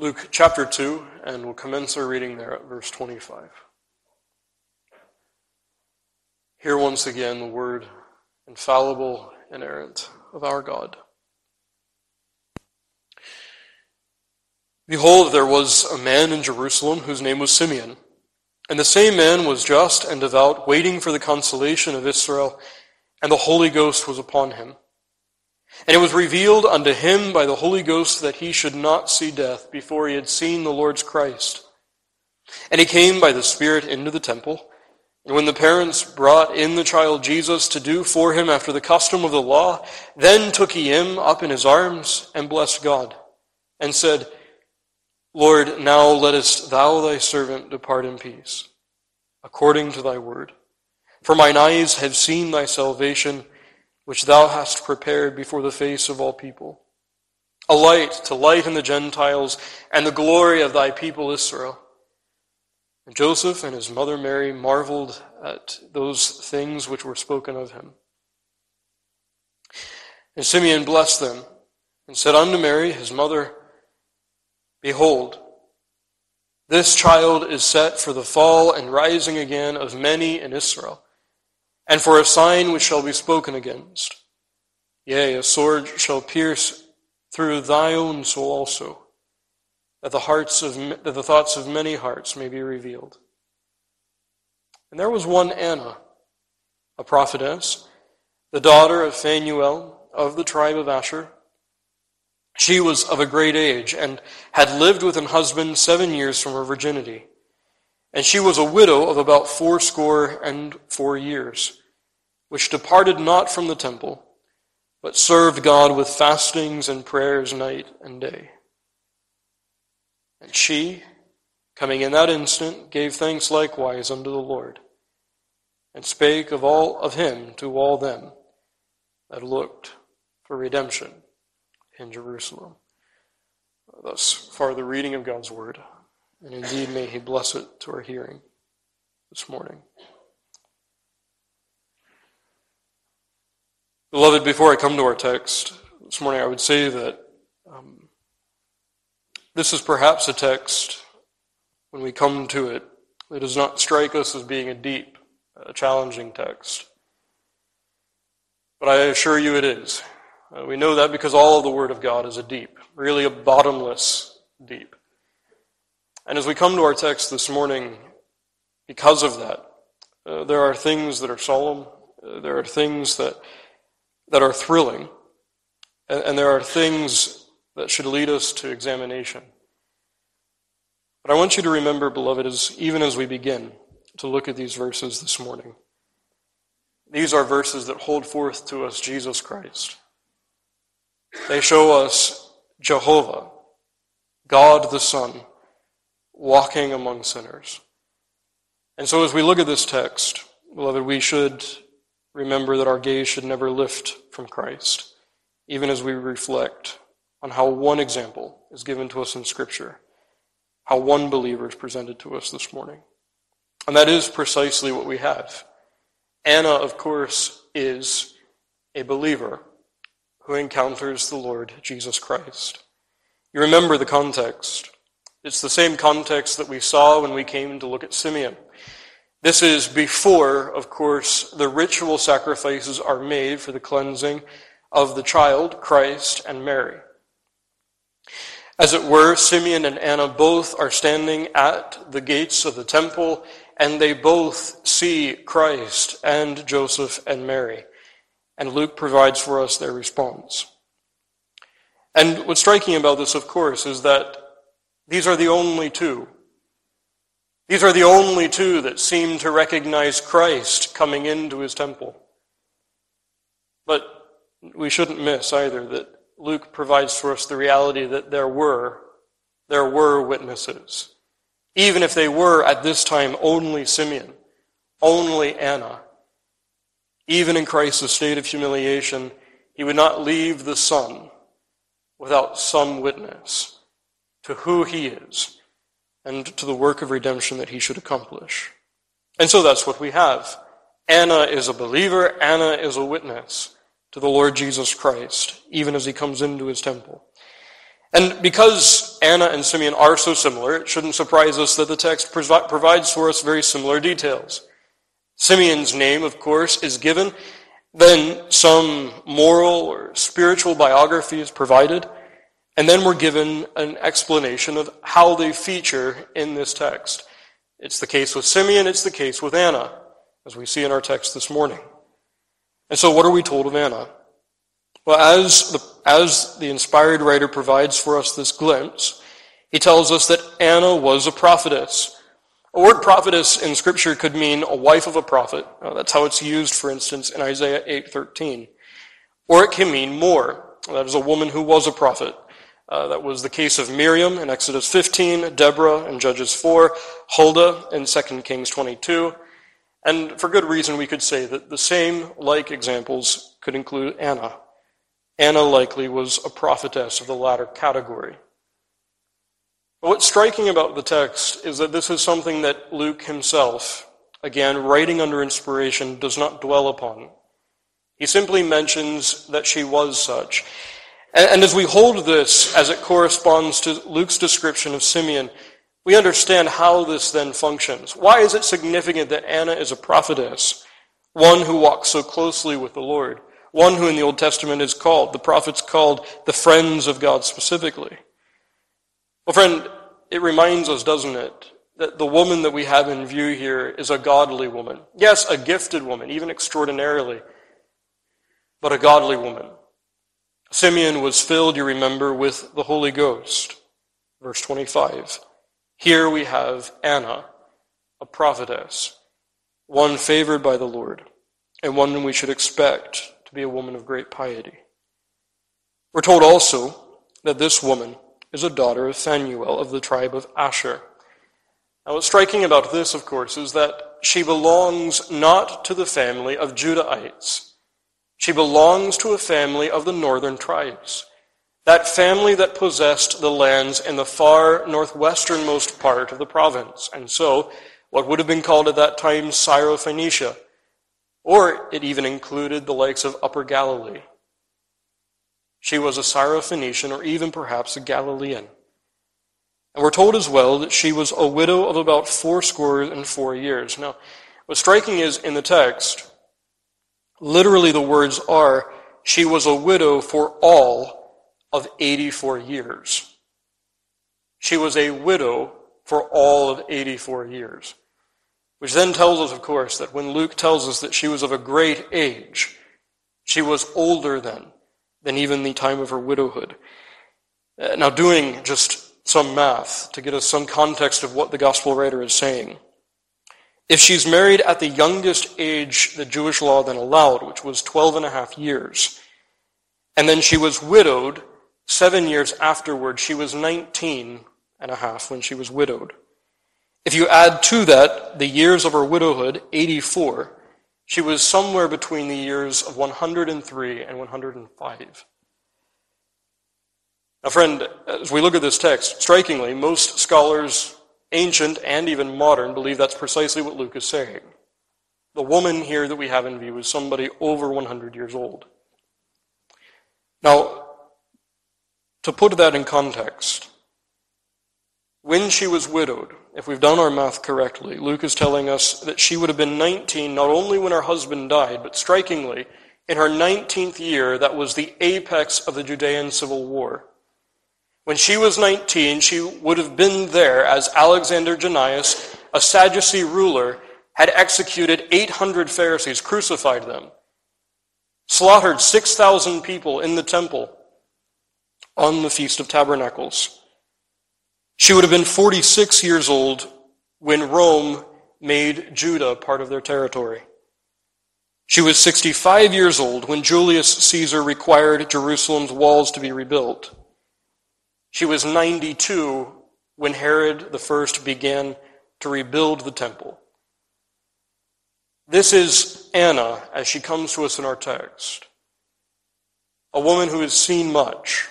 Luke chapter 2, and we'll commence our reading there at verse 25. Hear once again the word, infallible, inerrant, of our God. Behold, there was a man in Jerusalem whose name was Simeon. And the same man was just and devout, waiting for the consolation of Israel, and the Holy Ghost was upon him. And it was revealed unto him by the Holy Ghost that he should not see death before he had seen the Lord's Christ. And he came by the Spirit into the temple. And when the parents brought in the child Jesus to do for him after the custom of the law, then took he him up in his arms and blessed God, and said, Lord, now lettest thou thy servant depart in peace, according to thy word. For mine eyes have seen thy salvation, which thou hast prepared before the face of all people, a light to lighten the Gentiles and the glory of thy people Israel. And Joseph and his mother Mary marveled at those things which were spoken of him. And Simeon blessed them and said unto Mary, his mother, Behold, this child is set for the fall and rising again of many in Israel, and for a sign which shall be spoken against. Yea, a sword shall pierce through thy own soul also that the hearts of that the thoughts of many hearts may be revealed. And there was one Anna, a prophetess, the daughter of Phanuel of the tribe of Asher. She was of a great age and had lived with an husband seven years from her virginity. And she was a widow of about fourscore and four years, which departed not from the temple, but served God with fastings and prayers night and day. And she, coming in that instant, gave thanks likewise unto the Lord, and spake of all of him to all them that looked for redemption in Jerusalem. Thus far, the reading of God's word, and indeed may He bless it to our hearing this morning. Beloved, before I come to our text this morning, I would say that um, this is perhaps a text, when we come to it, that does not strike us as being a deep, a challenging text. But I assure you it is. Uh, we know that because all of the Word of God is a deep, really a bottomless deep. And as we come to our text this morning, because of that, uh, there are things that are solemn, uh, there are things that, that are thrilling, and, and there are things that should lead us to examination. But I want you to remember, beloved, as, even as we begin to look at these verses this morning, these are verses that hold forth to us Jesus Christ. They show us Jehovah, God the Son, walking among sinners. And so as we look at this text, beloved, we should remember that our gaze should never lift from Christ, even as we reflect on how one example is given to us in Scripture, how one believer is presented to us this morning. And that is precisely what we have. Anna, of course, is a believer who encounters the Lord Jesus Christ. You remember the context. It's the same context that we saw when we came to look at Simeon. This is before, of course, the ritual sacrifices are made for the cleansing of the child, Christ, and Mary. As it were, Simeon and Anna both are standing at the gates of the temple, and they both see Christ and Joseph and Mary. And Luke provides for us their response. And what's striking about this, of course, is that these are the only two. These are the only two that seem to recognize Christ coming into his temple. But we shouldn't miss either that Luke provides for us the reality that there were, there were witnesses. Even if they were at this time only Simeon, only Anna. Even in Christ's state of humiliation, he would not leave the Son without some witness to who he is and to the work of redemption that he should accomplish. And so that's what we have. Anna is a believer, Anna is a witness to the Lord Jesus Christ, even as he comes into his temple. And because Anna and Simeon are so similar, it shouldn't surprise us that the text provides for us very similar details. Simeon's name, of course, is given. Then some moral or spiritual biography is provided. And then we're given an explanation of how they feature in this text. It's the case with Simeon, it's the case with Anna, as we see in our text this morning. And so, what are we told of Anna? Well, as the, as the inspired writer provides for us this glimpse, he tells us that Anna was a prophetess. A word prophetess in Scripture could mean a wife of a prophet. Uh, that's how it's used, for instance, in Isaiah 8.13. Or it can mean more. That is a woman who was a prophet. Uh, that was the case of Miriam in Exodus 15, Deborah in Judges 4, Huldah in 2 Kings 22. And for good reason, we could say that the same like examples could include Anna. Anna likely was a prophetess of the latter category. But what's striking about the text is that this is something that Luke himself, again, writing under inspiration, does not dwell upon. He simply mentions that she was such. And, as we hold this as it corresponds to Luke's description of Simeon, we understand how this then functions. Why is it significant that Anna is a prophetess, one who walks so closely with the Lord? One who in the Old Testament is called, the prophets called the friends of God specifically. Well, friend, it reminds us, doesn't it, that the woman that we have in view here is a godly woman. Yes, a gifted woman, even extraordinarily, but a godly woman. Simeon was filled, you remember, with the Holy Ghost. Verse 25. Here we have Anna, a prophetess, one favored by the Lord, and one we should expect to be a woman of great piety. We're told also that this woman is a daughter of Phanuel of the tribe of Asher. Now, what's striking about this, of course, is that she belongs not to the family of Judahites. She belongs to a family of the northern tribes. That family that possessed the lands in the far northwesternmost part of the province. And so, what would have been called at that time Syrophoenicia, or it even included the lakes of Upper Galilee. She was a Syrophoenician or even perhaps a Galilean. And we're told as well that she was a widow of about fourscore and four years. Now, what's striking is in the text, literally the words are, she was a widow for all of 84 years. She was a widow for all of 84 years. Which then tells us, of course, that when Luke tells us that she was of a great age, she was older then than even the time of her widowhood. Uh, now, doing just some math to get us some context of what the gospel writer is saying. If she's married at the youngest age the Jewish law then allowed, which was 12 and a half years, and then she was widowed seven years afterward, she was 19 and a half when she was widowed. If you add to that the years of her widowhood, 84, she was somewhere between the years of 103 and 105. Now, friend, as we look at this text, strikingly, most scholars, ancient and even modern, believe that's precisely what Luke is saying. The woman here that we have in view is somebody over 100 years old. Now, to put that in context, when she was widowed, if we've done our math correctly, Luke is telling us that she would have been 19 not only when her husband died, but strikingly, in her 19th year, that was the apex of the Judean civil war. When she was 19, she would have been there as Alexander Jannaeus, a Sadducee ruler, had executed 800 Pharisees, crucified them, slaughtered 6,000 people in the temple on the Feast of Tabernacles. She would have been 46 years old when Rome made Judah part of their territory. She was 65 years old when Julius Caesar required Jerusalem's walls to be rebuilt. She was 92 when Herod I began to rebuild the temple. This is Anna as she comes to us in our text. A woman who has seen much,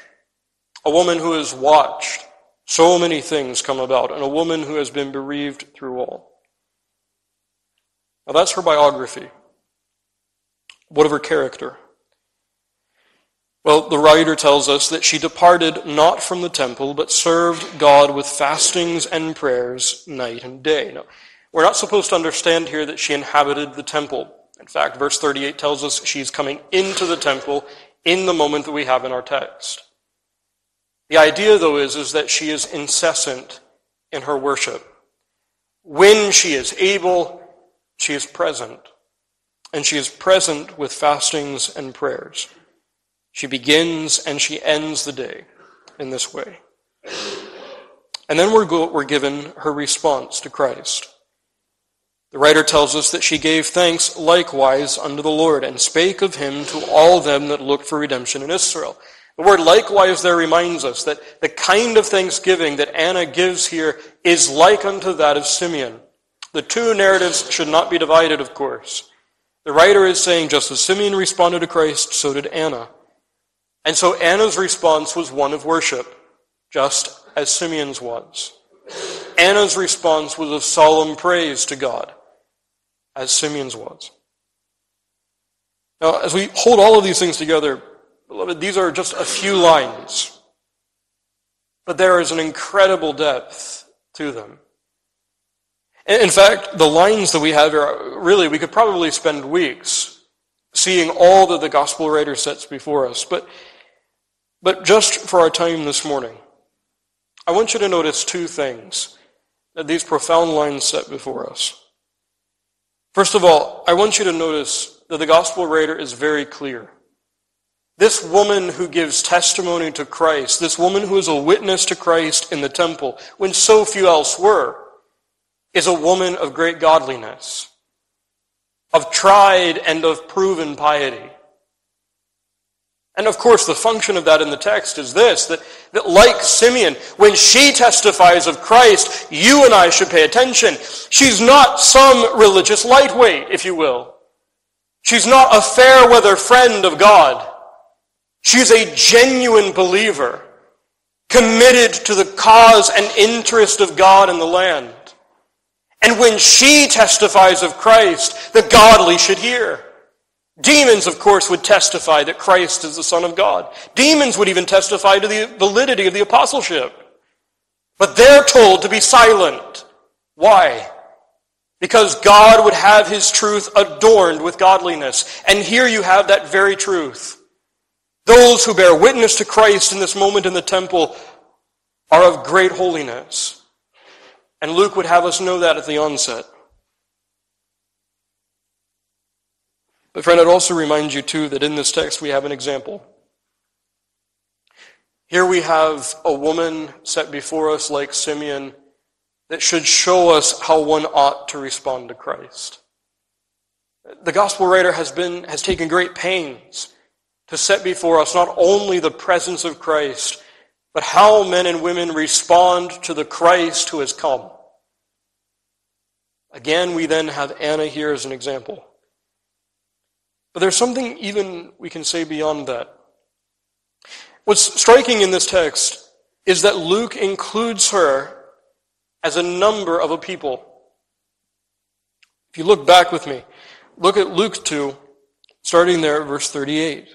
a woman who has watched so many things come about, and a woman who has been bereaved through all. Now that's her biography. What of her character? Well, the writer tells us that she departed not from the temple, but served God with fastings and prayers night and day. Now, we're not supposed to understand here that she inhabited the temple. In fact, verse 38 tells us she's coming into the temple in the moment that we have in our text. The idea, though, is, is that she is incessant in her worship. When she is able, she is present. And she is present with fastings and prayers. She begins and she ends the day in this way. And then we're, go, we're given her response to Christ. The writer tells us that she gave thanks likewise unto the Lord, and spake of him to all them that looked for redemption in Israel. The word likewise there reminds us that the kind of thanksgiving that Anna gives here is like unto that of Simeon. The two narratives should not be divided, of course. The writer is saying just as Simeon responded to Christ, so did Anna. And so Anna's response was one of worship, just as Simeon's was. Anna's response was of solemn praise to God as Simeon's was. Now, as we hold all of these things together, beloved, these are just a few lines. But there is an incredible depth to them. In fact, the lines that we have here, really, we could probably spend weeks seeing all that the gospel writer sets before us. But, but just for our time this morning, I want you to notice two things that these profound lines set before us. First of all, I want you to notice that the gospel writer is very clear. This woman who gives testimony to Christ, this woman who is a witness to Christ in the temple, when so few else were, is a woman of great godliness, of tried and of proven piety. And of course, the function of that in the text is this that, that, like Simeon, when she testifies of Christ, you and I should pay attention. She's not some religious lightweight, if you will. She's not a fair weather friend of God. She's a genuine believer, committed to the cause and interest of God in the land. And when she testifies of Christ, the godly should hear. Demons, of course, would testify that Christ is the Son of God. Demons would even testify to the validity of the apostleship. But they're told to be silent. Why? Because God would have his truth adorned with godliness. And here you have that very truth. Those who bear witness to Christ in this moment in the temple are of great holiness. And Luke would have us know that at the onset. But friend, I'd also remind you too that in this text we have an example. Here we have a woman set before us like Simeon that should show us how one ought to respond to Christ. The gospel writer has been, has taken great pains to set before us not only the presence of Christ, but how men and women respond to the Christ who has come. Again, we then have Anna here as an example. But there's something even we can say beyond that. What's striking in this text is that Luke includes her as a number of a people. If you look back with me, look at Luke 2, starting there at verse 38.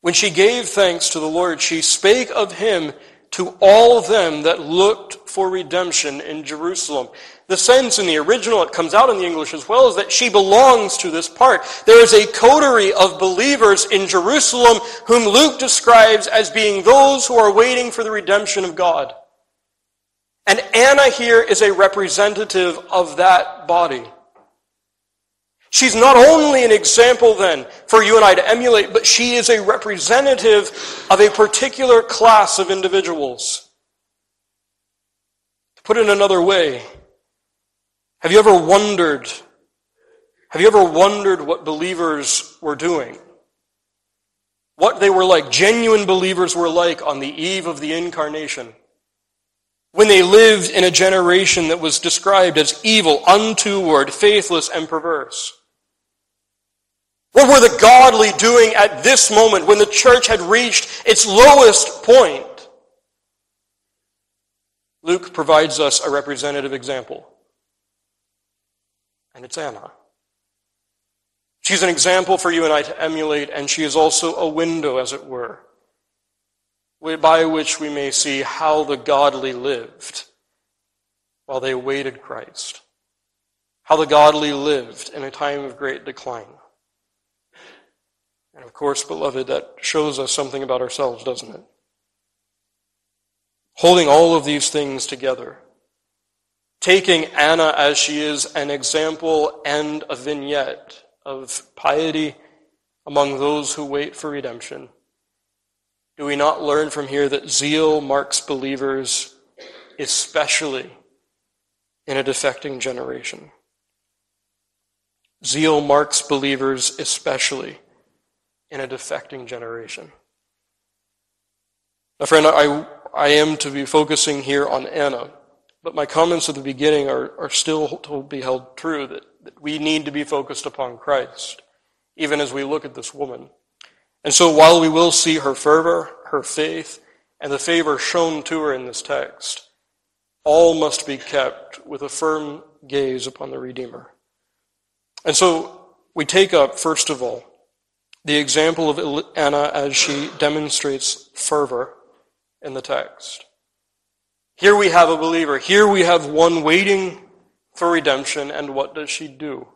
When she gave thanks to the Lord, she spake of him to all them that looked for redemption in Jerusalem the sense in the original, it comes out in the English as well, is that she belongs to this part. There is a coterie of believers in Jerusalem whom Luke describes as being those who are waiting for the redemption of God. And Anna here is a representative of that body. She's not only an example then for you and I to emulate, but she is a representative of a particular class of individuals. To put it another way, have you ever wondered? Have you ever wondered what believers were doing? What they were like, genuine believers were like on the eve of the incarnation. When they lived in a generation that was described as evil, untoward, faithless, and perverse. What were the godly doing at this moment when the church had reached its lowest point? Luke provides us a representative example and it's Anna. She's an example for you and I to emulate, and she is also a window, as it were, by which we may see how the godly lived while they awaited Christ. How the godly lived in a time of great decline. And of course, beloved, that shows us something about ourselves, doesn't it? Holding all of these things together, taking Anna as she is an example and a vignette of piety among those who wait for redemption. Do we not learn from here that zeal marks believers, especially in a defecting generation? Zeal marks believers, especially in a defecting generation. Now, friend, I, I am to be focusing here on Anna, but my comments at the beginning are, are still to be held true that, that we need to be focused upon Christ, even as we look at this woman. And so while we will see her fervor, her faith, and the favor shown to her in this text, all must be kept with a firm gaze upon the Redeemer. And so we take up, first of all, the example of Anna as she demonstrates fervor in the text. Here we have a believer. Here we have one waiting for redemption, and what does she do?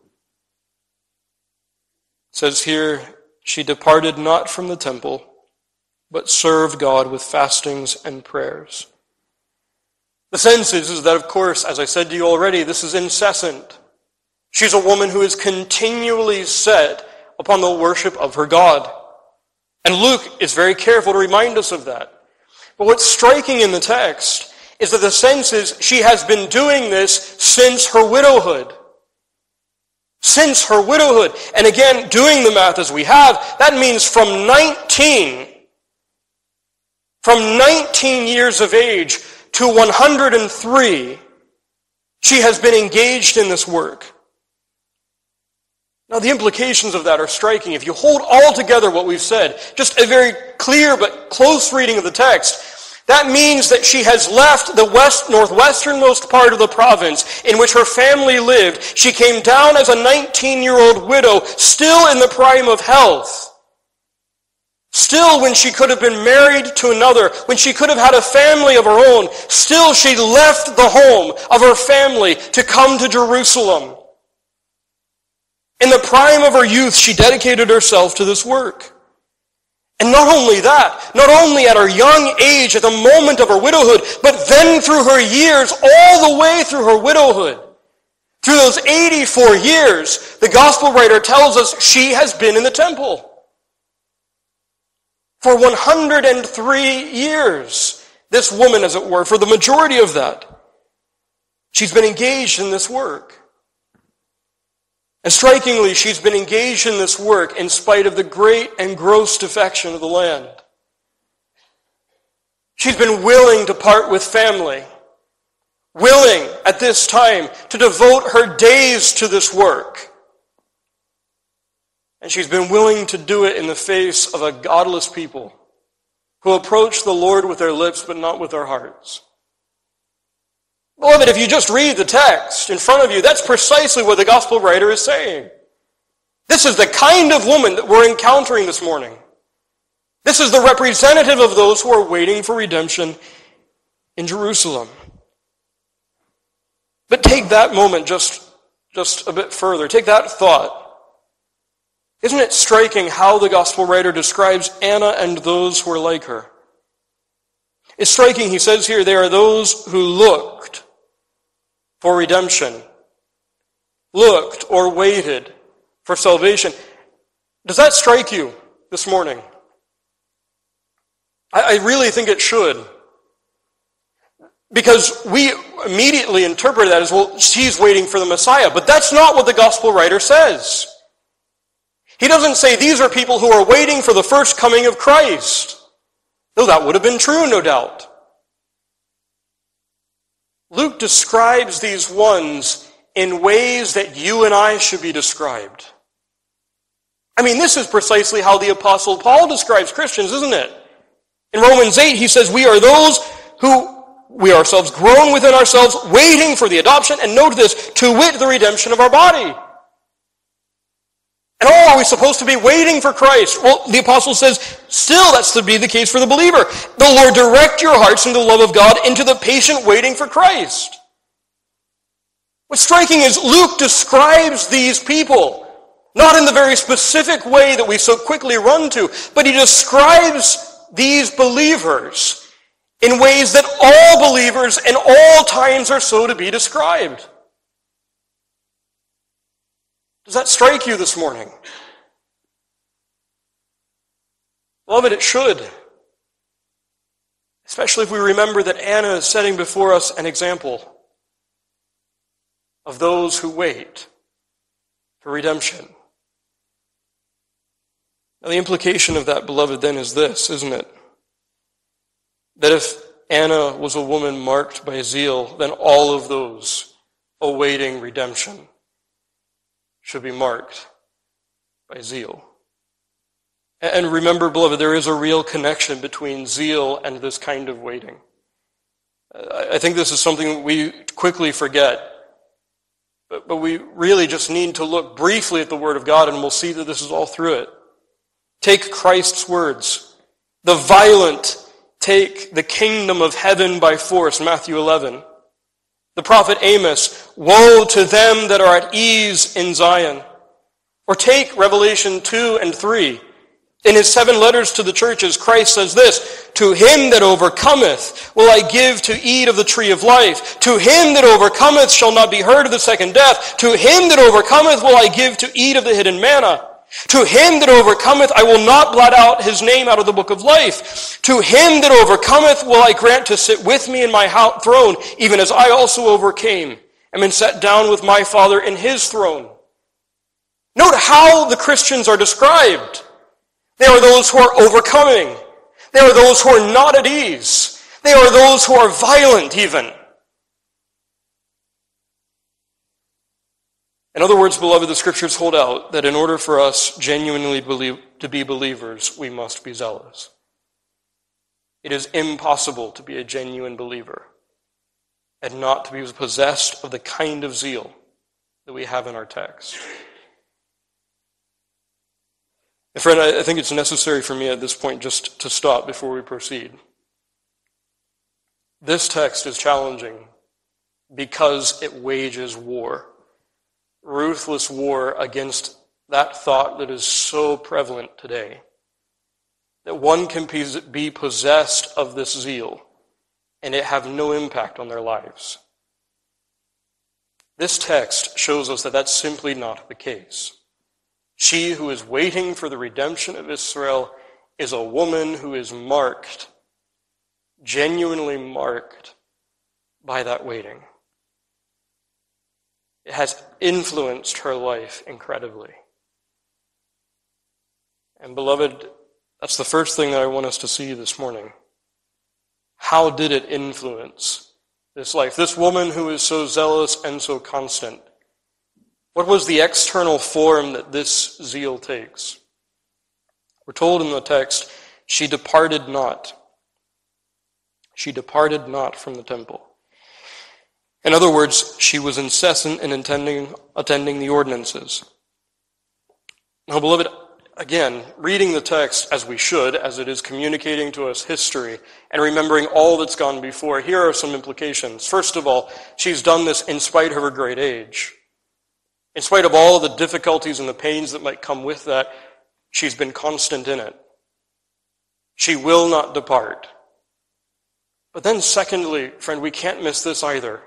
It says here, she departed not from the temple, but served God with fastings and prayers. The sense is, is that, of course, as I said to you already, this is incessant. She's a woman who is continually set upon the worship of her God. And Luke is very careful to remind us of that. But what's striking in the text is that the sense is she has been doing this since her widowhood. Since her widowhood. And again, doing the math as we have, that means from 19, from 19 years of age to 103, she has been engaged in this work. Now, the implications of that are striking. If you hold all together what we've said, just a very clear but close reading of the text, that means that she has left the west, northwesternmost part of the province in which her family lived. She came down as a 19 year old widow, still in the prime of health. Still, when she could have been married to another, when she could have had a family of her own, still she left the home of her family to come to Jerusalem. In the prime of her youth, she dedicated herself to this work. And not only that, not only at her young age, at the moment of her widowhood, but then through her years, all the way through her widowhood. Through those 84 years, the gospel writer tells us she has been in the temple. For 103 years, this woman, as it were, for the majority of that, she's been engaged in this work. And strikingly, she's been engaged in this work in spite of the great and gross defection of the land. She's been willing to part with family, willing at this time to devote her days to this work. And she's been willing to do it in the face of a godless people who approach the Lord with their lips but not with their hearts. Beloved, if you just read the text in front of you, that's precisely what the gospel writer is saying. This is the kind of woman that we're encountering this morning. This is the representative of those who are waiting for redemption in Jerusalem. But take that moment just, just a bit further. Take that thought. Isn't it striking how the gospel writer describes Anna and those who are like her? It's striking, he says here, they are those who looked for redemption, looked or waited for salvation. Does that strike you this morning? I, I really think it should. Because we immediately interpret that as, well, she's waiting for the Messiah. But that's not what the gospel writer says. He doesn't say these are people who are waiting for the first coming of Christ. Though that would have been true, no doubt. Luke describes these ones in ways that you and I should be described. I mean, this is precisely how the Apostle Paul describes Christians, isn't it? In Romans 8, he says, We are those who we ourselves groan within ourselves, waiting for the adoption, and note this, to wit, the redemption of our body. And oh, are we supposed to be waiting for Christ? Well, the apostle says, still that's to be the case for the believer. The Lord direct your hearts into the love of God, into the patient waiting for Christ. What's striking is Luke describes these people, not in the very specific way that we so quickly run to, but he describes these believers in ways that all believers in all times are so to be described. Does that strike you this morning? Beloved, it should. Especially if we remember that Anna is setting before us an example of those who wait for redemption. Now, the implication of that, beloved, then is this, isn't it? That if Anna was a woman marked by zeal, then all of those awaiting redemption should be marked by zeal. And remember, beloved, there is a real connection between zeal and this kind of waiting. I think this is something we quickly forget, but, we really just need to look briefly at the Word of God and we'll see that this is all through it. Take Christ's words. The violent take the kingdom of heaven by force, Matthew 11. The prophet Amos, woe to them that are at ease in Zion. Or take Revelation 2 and 3. In his seven letters to the churches, Christ says this, To him that overcometh will I give to eat of the tree of life. To him that overcometh shall not be hurt of the second death. To him that overcometh will I give to eat of the hidden manna. To him that overcometh, I will not blot out his name out of the book of life. To him that overcometh will I grant to sit with me in my throne, even as I also overcame and been set down with my Father in his throne. Note how the Christians are described. They are those who are overcoming. They are those who are not at ease. They are those who are violent even. In other words, beloved, the scriptures hold out that in order for us genuinely believe, to be believers, we must be zealous. It is impossible to be a genuine believer and not to be possessed of the kind of zeal that we have in our text. And friend, I think it's necessary for me at this point just to stop before we proceed. This text is challenging because it wages war ruthless war against that thought that is so prevalent today. That one can be possessed of this zeal and it have no impact on their lives. This text shows us that that's simply not the case. She who is waiting for the redemption of Israel is a woman who is marked, genuinely marked by that waiting. It has influenced her life incredibly. And beloved, that's the first thing that I want us to see this morning. How did it influence this life? This woman who is so zealous and so constant. What was the external form that this zeal takes? We're told in the text, she departed not. She departed not from the temple. In other words, she was incessant in attending, attending the ordinances. Now, beloved, again, reading the text as we should, as it is communicating to us history, and remembering all that's gone before, here are some implications. First of all, she's done this in spite of her great age. In spite of all the difficulties and the pains that might come with that, she's been constant in it. She will not depart. But then, secondly, friend, we can't miss this either.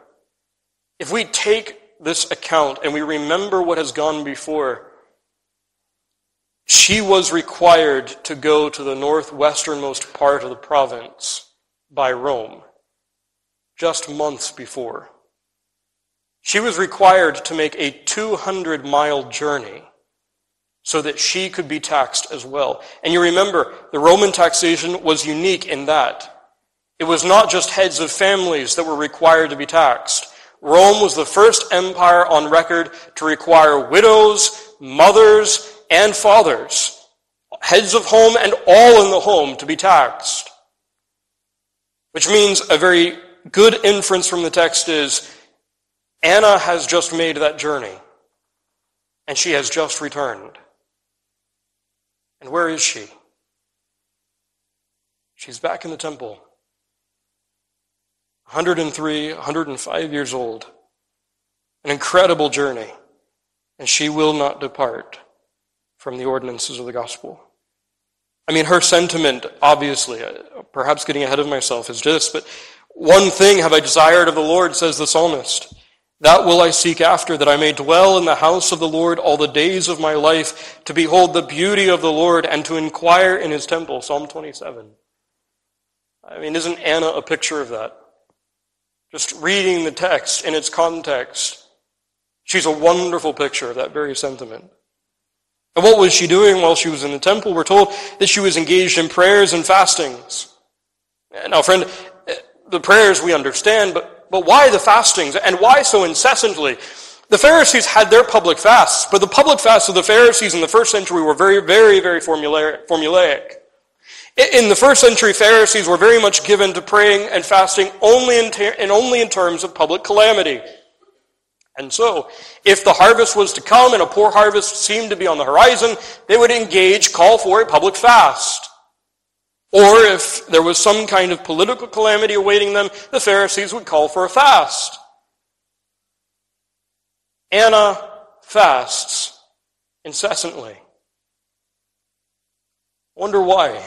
If we take this account and we remember what has gone before, she was required to go to the northwesternmost part of the province by Rome just months before. She was required to make a 200 mile journey so that she could be taxed as well. And you remember, the Roman taxation was unique in that it was not just heads of families that were required to be taxed. Rome was the first empire on record to require widows, mothers, and fathers, heads of home and all in the home to be taxed. Which means a very good inference from the text is Anna has just made that journey and she has just returned. And where is she? She's back in the temple. 103, 105 years old. An incredible journey. And she will not depart from the ordinances of the gospel. I mean, her sentiment, obviously, uh, perhaps getting ahead of myself, is this, but one thing have I desired of the Lord, says the psalmist. That will I seek after, that I may dwell in the house of the Lord all the days of my life, to behold the beauty of the Lord and to inquire in his temple. Psalm 27. I mean, isn't Anna a picture of that? Just reading the text in its context, she's a wonderful picture of that very sentiment. And what was she doing while she was in the temple? We're told that she was engaged in prayers and fastings. Now, friend, the prayers we understand, but, but why the fastings? And why so incessantly? The Pharisees had their public fasts, but the public fasts of the Pharisees in the first century were very, very, very formulaic. In the first century, Pharisees were very much given to praying and fasting only in, ter- and only in terms of public calamity. And so, if the harvest was to come and a poor harvest seemed to be on the horizon, they would engage, call for a public fast. Or if there was some kind of political calamity awaiting them, the Pharisees would call for a fast. Anna fasts incessantly. Wonder why?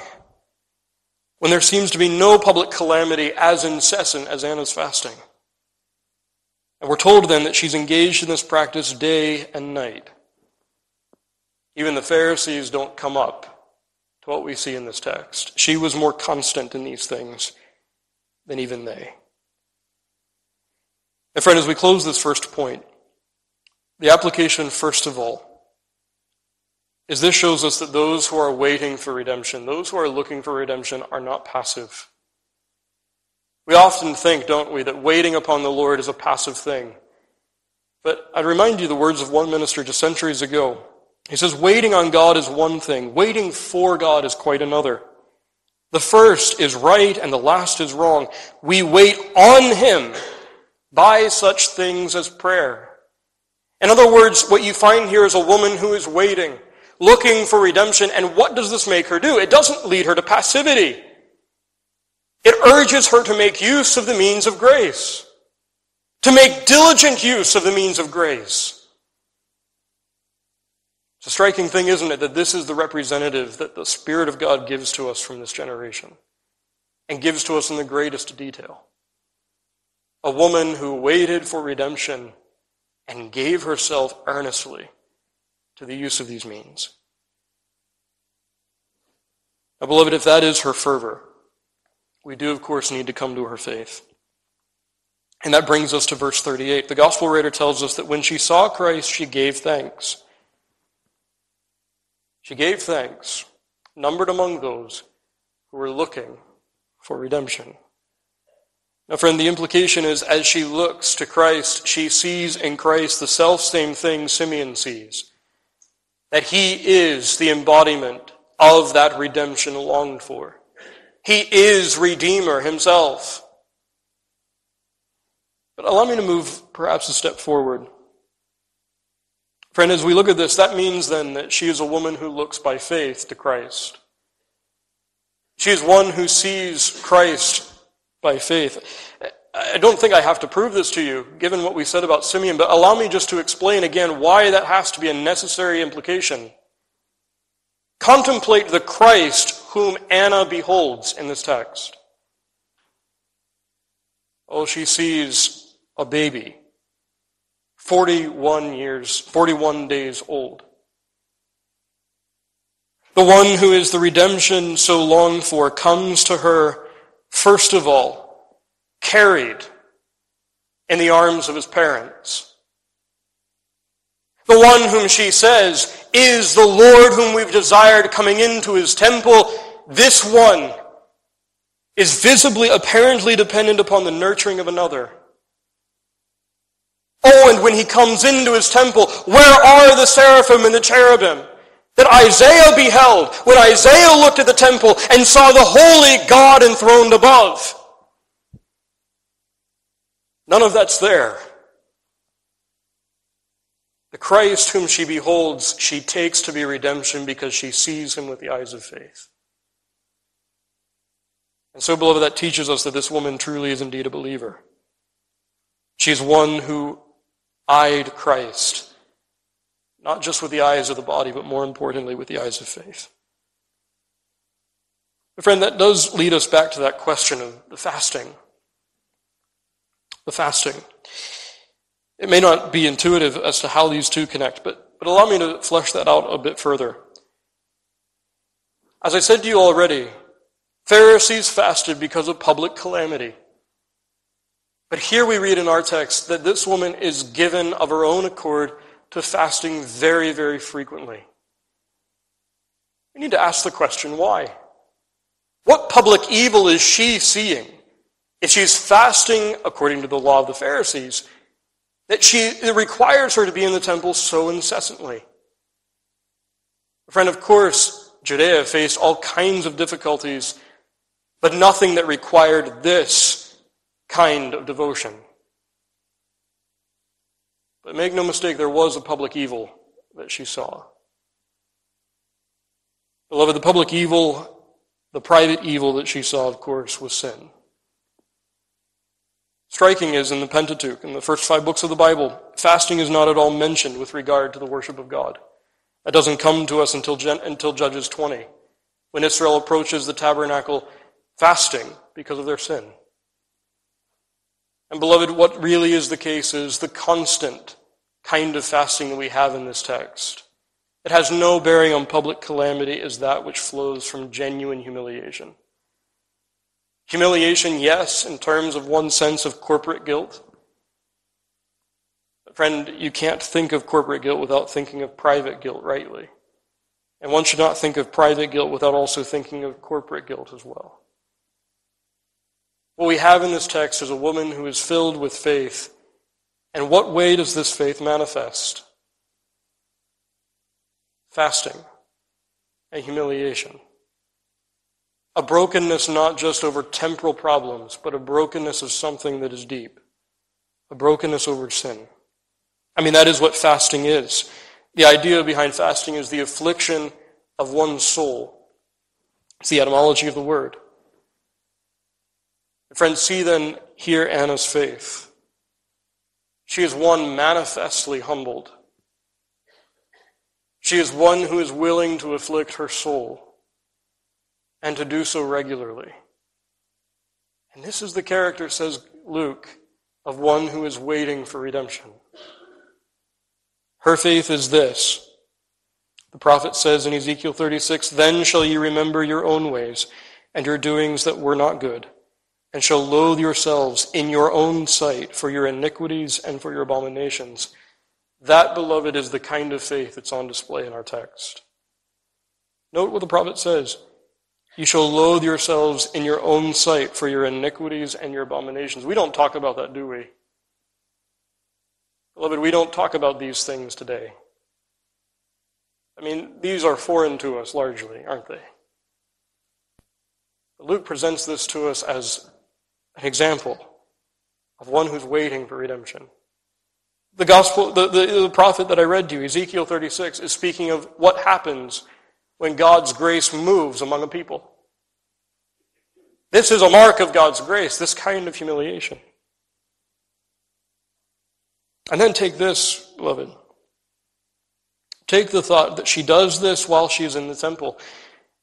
When there seems to be no public calamity as incessant as Anna's fasting. And we're told then that she's engaged in this practice day and night. Even the Pharisees don't come up to what we see in this text. She was more constant in these things than even they. And friend, as we close this first point, the application, first of all, is this shows us that those who are waiting for redemption, those who are looking for redemption, are not passive. We often think, don't we, that waiting upon the Lord is a passive thing. But I'd remind you the words of one minister just centuries ago. He says, waiting on God is one thing, waiting for God is quite another. The first is right and the last is wrong. We wait on Him by such things as prayer. In other words, what you find here is a woman who is waiting, looking for redemption, and what does this make her do? It doesn't lead her to passivity. It urges her to make use of the means of grace, to make diligent use of the means of grace. It's a striking thing, isn't it, that this is the representative that the Spirit of God gives to us from this generation and gives to us in the greatest detail. A woman who waited for redemption and gave herself earnestly to the use of these means. Now, beloved, if that is her fervor, we do, of course, need to come to her faith. And that brings us to verse 38. The gospel writer tells us that when she saw Christ, she gave thanks. She gave thanks, numbered among those who were looking for redemption. Now, friend, the implication is as she looks to Christ, she sees in Christ the self same thing Simeon sees that he is the embodiment of that redemption longed for. He is Redeemer himself. But allow me to move perhaps a step forward. Friend, as we look at this, that means then that she is a woman who looks by faith to Christ. She is one who sees Christ by faith. I don't think I have to prove this to you, given what we said about Simeon, but allow me just to explain again why that has to be a necessary implication. Contemplate the Christ whom Anna beholds in this text. Oh, she sees a baby, 41 years, 41 days old. The one who is the redemption so longed for comes to her, first of all, carried in the arms of his parents. The one whom she says is the Lord whom we've desired coming into his temple. This one is visibly, apparently dependent upon the nurturing of another. Oh, and when he comes into his temple, where are the seraphim and the cherubim? That Isaiah beheld when Isaiah looked at the temple and saw the holy God enthroned above. None of that's there. The Christ whom she beholds, she takes to be redemption because she sees him with the eyes of faith. And so, beloved, that teaches us that this woman truly is indeed a believer. She's one who eyed Christ, not just with the eyes of the body, but more importantly, with the eyes of faith. But friend, that does lead us back to that question of the fasting. The fasting. It may not be intuitive as to how these two connect, but, but allow me to flesh that out a bit further. As I said to you already, Pharisees fasted because of public calamity. But here we read in our text that this woman is given of her own accord to fasting very, very frequently. We need to ask the question why? What public evil is she seeing if she's fasting according to the law of the Pharisees that she it requires her to be in the temple so incessantly? Friend, of course, Judea faced all kinds of difficulties, but nothing that required this kind of devotion. But make no mistake, there was a public evil that she saw. Beloved, the public evil the private evil that she saw, of course, was sin. Striking is in the Pentateuch, in the first five books of the Bible, fasting is not at all mentioned with regard to the worship of God. That doesn't come to us until, until Judges 20, when Israel approaches the tabernacle fasting because of their sin. And beloved, what really is the case is the constant kind of fasting that we have in this text. It has no bearing on public calamity as that which flows from genuine humiliation. Humiliation, yes, in terms of one sense of corporate guilt. But friend, you can't think of corporate guilt without thinking of private guilt rightly. And one should not think of private guilt without also thinking of corporate guilt as well. What we have in this text is a woman who is filled with faith. And what way does this faith manifest? fasting, and humiliation. A brokenness not just over temporal problems, but a brokenness of something that is deep. A brokenness over sin. I mean, that is what fasting is. The idea behind fasting is the affliction of one's soul. It's the etymology of the word. Friends, see then here Anna's faith. She is one manifestly humbled. She is one who is willing to afflict her soul and to do so regularly. And this is the character, says Luke, of one who is waiting for redemption. Her faith is this. The prophet says in Ezekiel 36, Then shall ye remember your own ways and your doings that were not good, and shall loathe yourselves in your own sight for your iniquities and for your abominations. That, beloved, is the kind of faith that's on display in our text. Note what the prophet says. You shall loathe yourselves in your own sight for your iniquities and your abominations. We don't talk about that, do we? Beloved, we don't talk about these things today. I mean, these are foreign to us largely, aren't they? Luke presents this to us as an example of one who's waiting for redemption. The gospel, the, the, the prophet that I read to you, Ezekiel 36, is speaking of what happens when God's grace moves among a people. This is a mark of God's grace, this kind of humiliation. And then take this, beloved. Take the thought that she does this while she's in the temple.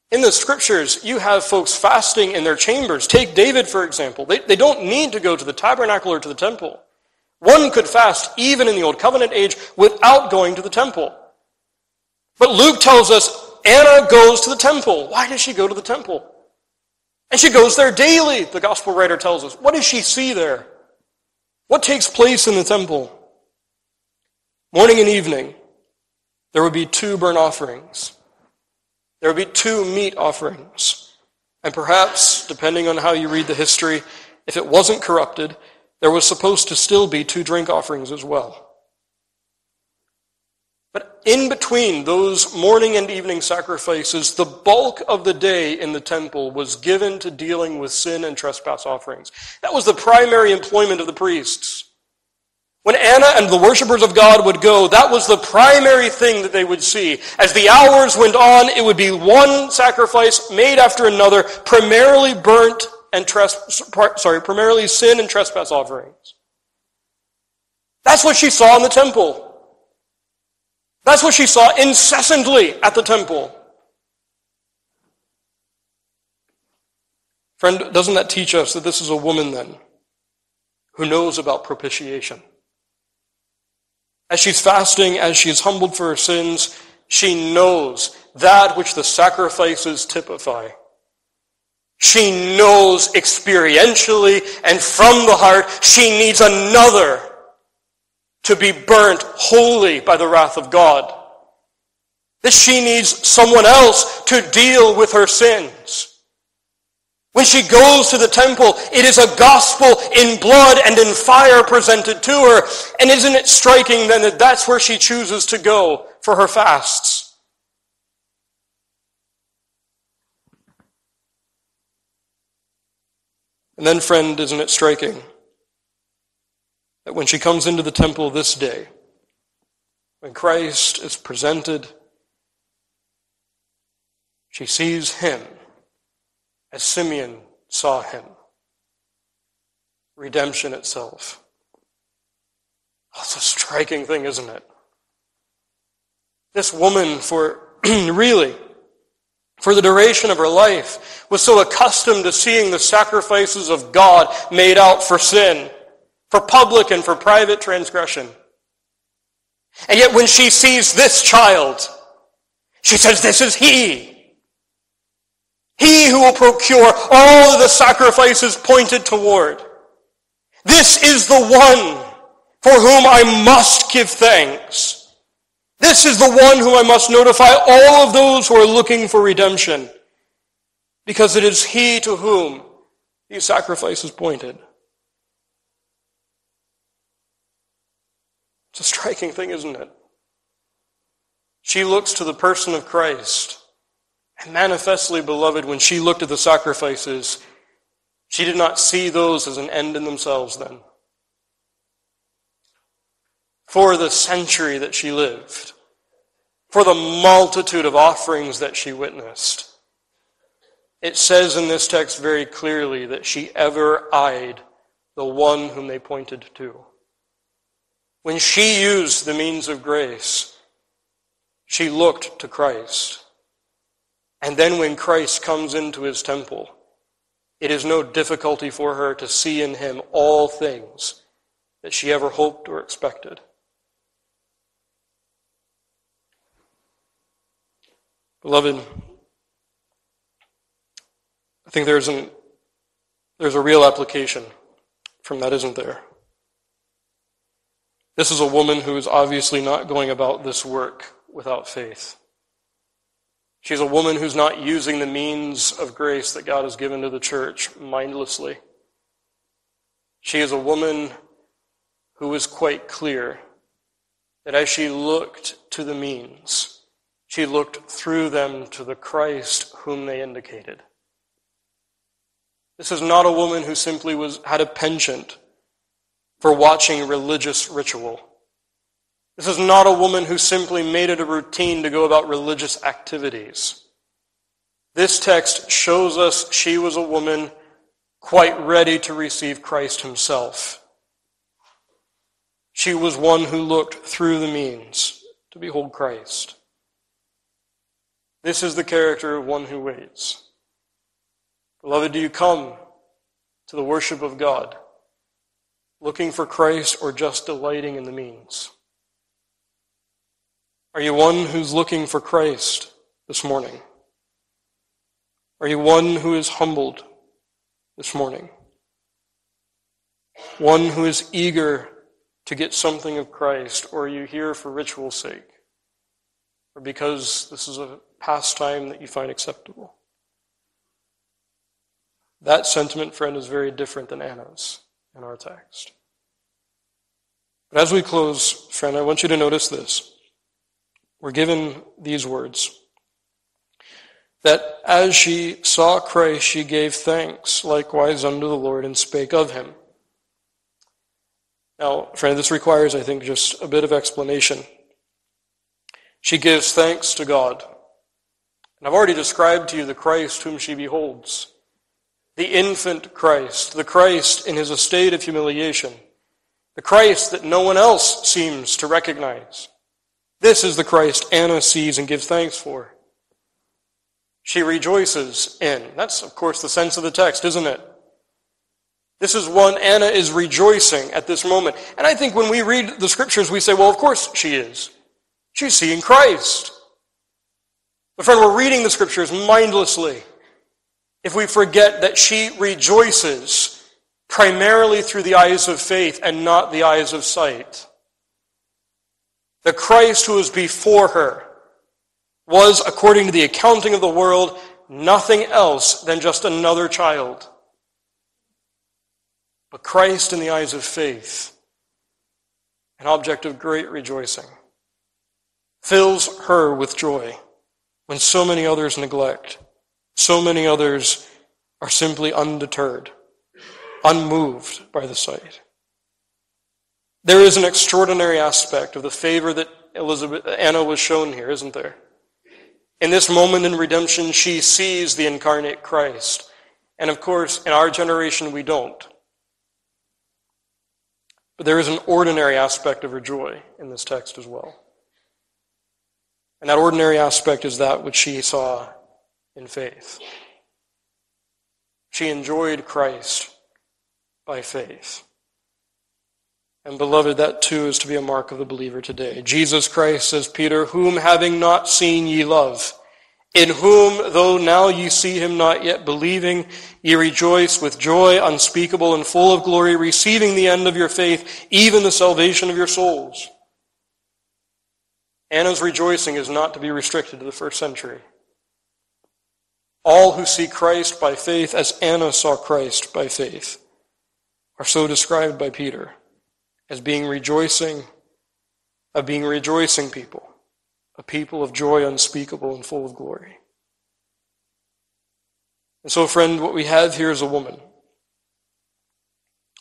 In the scriptures, you have folks fasting in their chambers. Take David, for example. They, they don't need to go to the tabernacle or to the temple. One could fast even in the Old Covenant age without going to the temple. But Luke tells us Anna goes to the temple. Why does she go to the temple? And she goes there daily, the gospel writer tells us. What does she see there? What takes place in the temple? Morning and evening, there would be two burnt offerings. There would be two meat offerings. And perhaps, depending on how you read the history, if it wasn't corrupted, there was supposed to still be two drink offerings as well. But in between those morning and evening sacrifices, the bulk of the day in the temple was given to dealing with sin and trespass offerings. That was the primary employment of the priests. When Anna and the worshippers of God would go, that was the primary thing that they would see. As the hours went on, it would be one sacrifice made after another, primarily burnt and tres- sorry, primarily sin and trespass offerings. That's what she saw in the temple. That's what she saw incessantly at the temple. Friend, doesn't that teach us that this is a woman then who knows about propitiation? As she's fasting, as she's humbled for her sins, she knows that which the sacrifices typify. She knows experientially and from the heart she needs another to be burnt wholly by the wrath of God. That she needs someone else to deal with her sins. When she goes to the temple, it is a gospel in blood and in fire presented to her. And isn't it striking then that that's where she chooses to go for her fasts? And then, friend, isn't it striking that when she comes into the temple this day, when Christ is presented, she sees him as Simeon saw him. Redemption itself. That's a striking thing, isn't it? This woman, for really, for the duration of her life, was so accustomed to seeing the sacrifices of God made out for sin, for public and for private transgression. And yet when she sees this child, she says, This is he. He who will procure all of the sacrifices pointed toward. This is the one for whom I must give thanks. This is the one whom I must notify all of those who are looking for redemption. Because it is he to whom these sacrifices pointed. It's a striking thing, isn't it? She looks to the person of Christ and manifestly, beloved, when she looked at the sacrifices, she did not see those as an end in themselves then. For the century that she lived, for the multitude of offerings that she witnessed, it says in this text very clearly that she ever eyed the one whom they pointed to. When she used the means of grace, she looked to Christ. And then when Christ comes into his temple, it is no difficulty for her to see in him all things that she ever hoped or expected. Beloved, I think there's, an, there's a real application from that, isn't there? This is a woman who is obviously not going about this work without faith. She's a woman who's not using the means of grace that God has given to the church mindlessly. She is a woman who is quite clear that as she looked to the means, she looked through them to the Christ whom they indicated. This is not a woman who simply was, had a penchant for watching religious ritual. This is not a woman who simply made it a routine to go about religious activities. This text shows us she was a woman quite ready to receive Christ himself. She was one who looked through the means to behold Christ. This is the character of one who waits. Beloved, do you come to the worship of God looking for Christ or just delighting in the means? Are you one who's looking for Christ this morning? Are you one who is humbled this morning? One who is eager to get something of Christ, or are you here for ritual's sake? Or because this is a pastime that you find acceptable? That sentiment, friend, is very different than Anna's in our text. But as we close, friend, I want you to notice this. We're given these words that as she saw Christ, she gave thanks likewise unto the Lord and spake of him. Now, friend, this requires, I think, just a bit of explanation. She gives thanks to God. And I've already described to you the Christ whom she beholds. The infant Christ, the Christ in his estate of humiliation, the Christ that no one else seems to recognize. This is the Christ Anna sees and gives thanks for. She rejoices in. That's, of course, the sense of the text, isn't it? This is one Anna is rejoicing at this moment. And I think when we read the scriptures, we say, well, of course she is. She's seeing Christ. But friend, we're reading the scriptures mindlessly if we forget that she rejoices primarily through the eyes of faith and not the eyes of sight. The Christ who is before her was, according to the accounting of the world, nothing else than just another child. But Christ in the eyes of faith, an object of great rejoicing, fills her with joy when so many others neglect, so many others are simply undeterred, unmoved by the sight. There is an extraordinary aspect of the favor that Elizabeth, Anna was shown here, isn't there? In this moment in redemption, she sees the incarnate Christ. And of course, in our generation, we don't. But there is an ordinary aspect of her joy in this text as well. And that ordinary aspect is that which she saw in faith. She enjoyed Christ by faith. And beloved, that too is to be a mark of the believer today. Jesus Christ, says Peter, whom having not seen ye love, in whom, though now ye see him not yet believing, ye rejoice with joy unspeakable and full of glory, receiving the end of your faith, even the salvation of your souls. Anna's rejoicing is not to be restricted to the first century. All who see Christ by faith, as Anna saw Christ by faith, are so described by Peter as being rejoicing, of being rejoicing people, a people of joy unspeakable and full of glory. And so, friend, what we have here is a woman.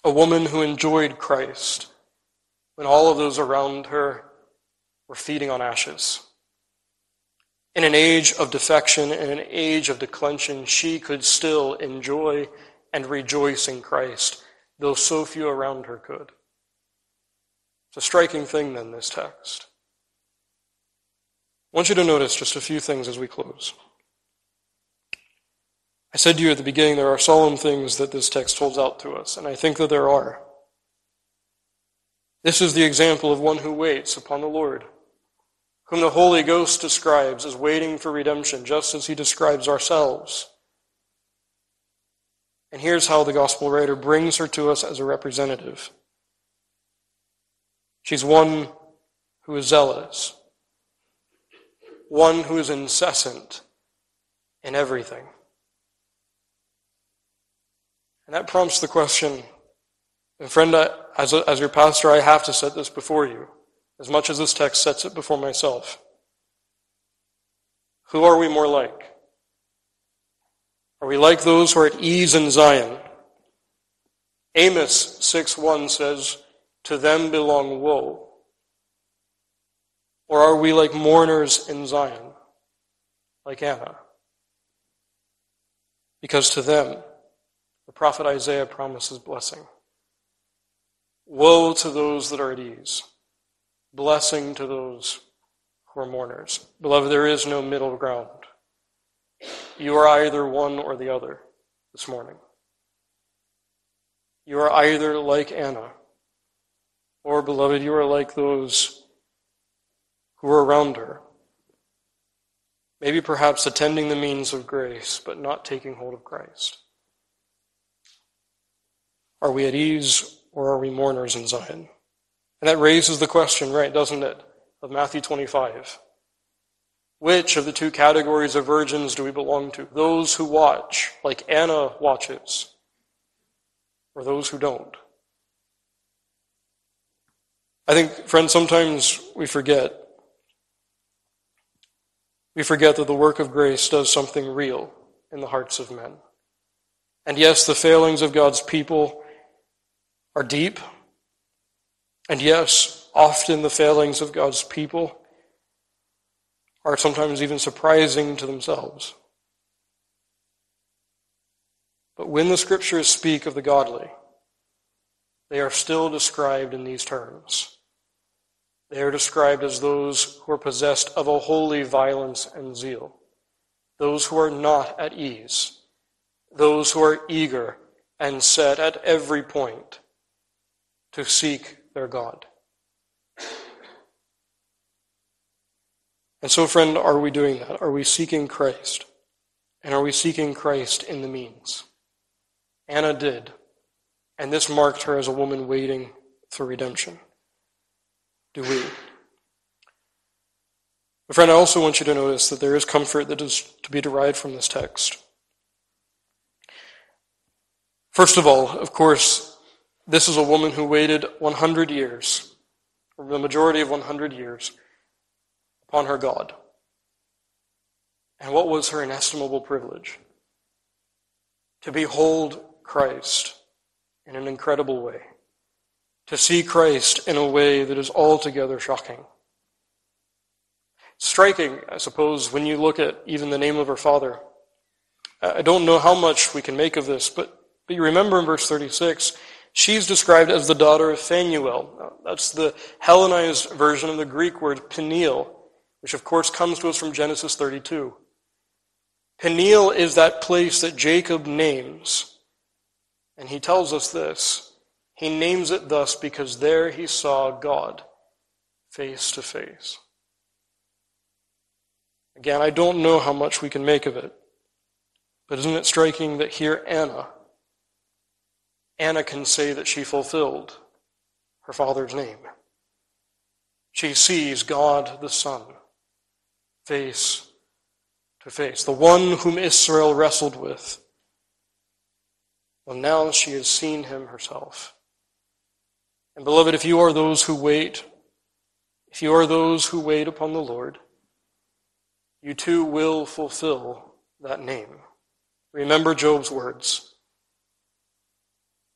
A woman who enjoyed Christ when all of those around her were feeding on ashes. In an age of defection, in an age of declension, she could still enjoy and rejoice in Christ, though so few around her could. It's a striking thing, then, this text. I want you to notice just a few things as we close. I said to you at the beginning there are solemn things that this text holds out to us, and I think that there are. This is the example of one who waits upon the Lord whom the Holy Ghost describes as waiting for redemption, just as he describes ourselves. And here's how the gospel writer brings her to us as a representative. She's one who is zealous, one who is incessant in everything. And that prompts the question, and friend, as, a, as your pastor, I have to set this before you as much as this text sets it before myself. Who are we more like? Are we like those who are at ease in Zion? Amos 6:1 says, "To them belong woe." Or are we like mourners in Zion, like Anna? Because to them, the prophet Isaiah promises blessing. Woe to those that are at ease blessing to those who are mourners. Beloved, there is no middle ground. You are either one or the other this morning. You are either like Anna, or, beloved, you are like those who are around her. Maybe perhaps attending the means of grace, but not taking hold of Christ. Are we at ease, or are we mourners in Zion? And that raises the question, right, doesn't it, of Matthew 25. Which of the two categories of virgins do we belong to? Those who watch, like Anna watches, or those who don't? I think, friends, sometimes we forget. We forget that the work of grace does something real in the hearts of men. And yes, the failings of God's people are deep, And yes, often the failings of God's people are sometimes even surprising to themselves. But when the scriptures speak of the godly, they are still described in these terms. They are described as those who are possessed of a holy violence and zeal, those who are not at ease, those who are eager and set at every point to seek their God. And so, friend, are we doing that? Are we seeking Christ? And are we seeking Christ in the means? Anna did. And this marked her as a woman waiting for redemption. Do we? But friend, I also want you to notice that there is comfort that is to be derived from this text. First of all, of course, this is a woman who waited 100 years, or the majority of 100 years, upon her God. And what was her inestimable privilege? To behold Christ in an incredible way. To see Christ in a way that is altogether shocking. Striking, I suppose, when you look at even the name of her father. I don't know how much we can make of this, but, but you remember in verse 36, she's described as the daughter of Phanuel. That's the Hellenized version of the Greek word Peniel which of course comes to us from Genesis 32. Peniel is that place that Jacob names. And he tells us this. He names it thus because there he saw God face to face. Again, I don't know how much we can make of it. But isn't it striking that here Anna, Anna can say that she fulfilled her father's name. She sees God the Son face to face, the one whom Israel wrestled with. Well, now she has seen him herself. And beloved, if you are those who wait, if you are those who wait upon the Lord, you too will fulfill that name. Remember Job's words.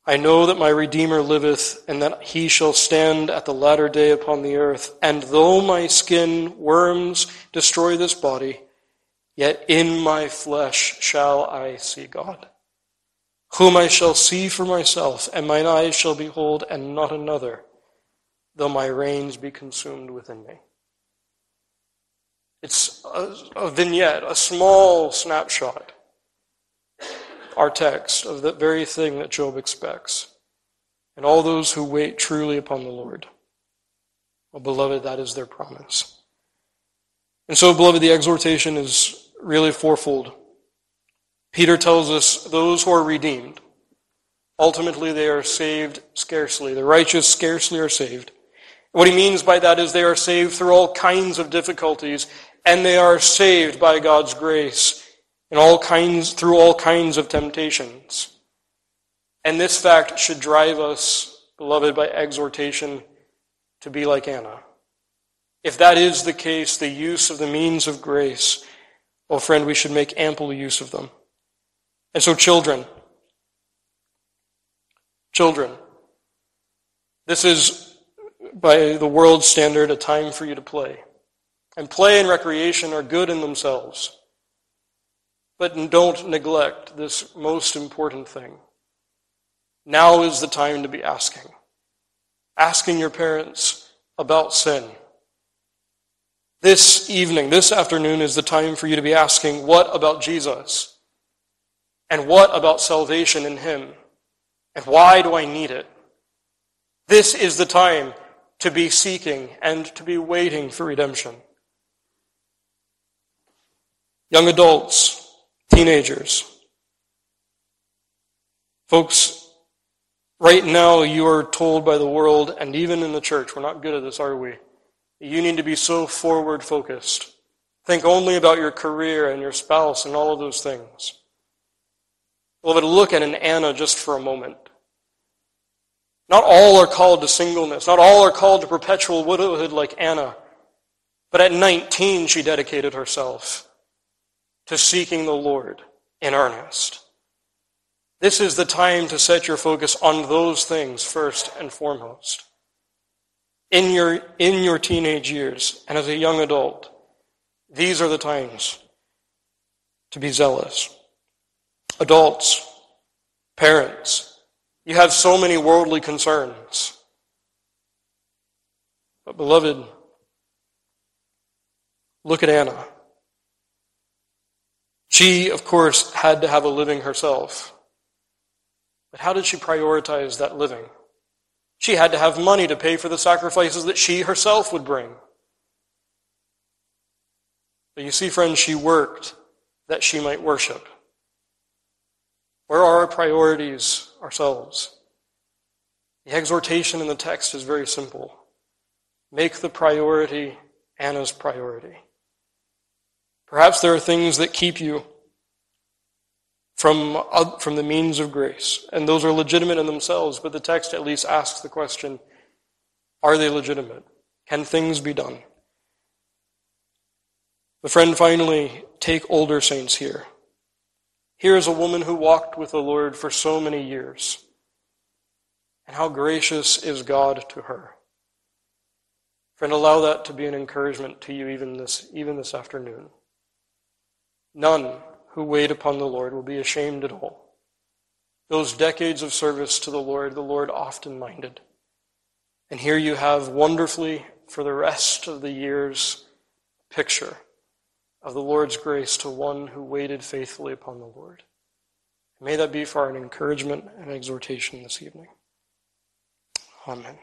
I know that my Redeemer liveth, and that he shall stand at the latter day upon the earth. And though my skin worms destroy this body, yet in my flesh shall I see God, whom I shall see for myself, and mine eyes shall behold, and not another, though my reins be consumed within me. It's a, a vignette, a small snapshot our text of the very thing that Job expects. And all those who wait truly upon the Lord. Well, beloved, that is their promise. And so, beloved, the exhortation is really fourfold. Peter tells us those who are redeemed, ultimately they are saved scarcely. The righteous scarcely are saved. What he means by that is they are saved through all kinds of difficulties, and they are saved by God's grace all kinds, through all kinds of temptations. And this fact should drive us, beloved, by exhortation to be like Anna. If that is the case, the use of the means of grace, well, friend, we should make ample use of them. And so, children, children, this is, by the world's standard, a time for you to play. And play and recreation are good in themselves. But don't neglect this most important thing. Now is the time to be asking. Asking your parents about sin. This evening, this afternoon, is the time for you to be asking, what about Jesus? And what about salvation in Him? And why do I need it? This is the time to be seeking and to be waiting for redemption. Young adults, Teenagers. Folks, right now you are told by the world and even in the church, we're not good at this, are we? You need to be so forward focused. Think only about your career and your spouse and all of those things. Beloved, look at an Anna just for a moment. Not all are called to singleness. Not all are called to perpetual widowhood like Anna. But at 19, she dedicated herself to seeking the Lord in earnest. This is the time to set your focus on those things first and foremost. in your, in your teenage years and as a young adult, these are the times to be zealous. Adults, parents, you have so many worldly concerns. But, beloved, look at Anna. She, of course, had to have a living herself. But how did she prioritize that living? She had to have money to pay for the sacrifices that she herself would bring. But you see, friends, she worked that she might worship. Where are our priorities ourselves? The exhortation in the text is very simple. Make the priority Anna's priority. Perhaps there are things that keep you from, from the means of grace, and those are legitimate in themselves, but the text at least asks the question are they legitimate? Can things be done? The friend finally take older saints here. Here is a woman who walked with the Lord for so many years. And how gracious is God to her. Friend, allow that to be an encouragement to you even this, even this afternoon. None who wait upon the Lord will be ashamed at all. Those decades of service to the Lord, the Lord often minded. And here you have wonderfully, for the rest of the years, picture of the Lord's grace to one who waited faithfully upon the Lord. May that be for our encouragement and exhortation this evening. Amen.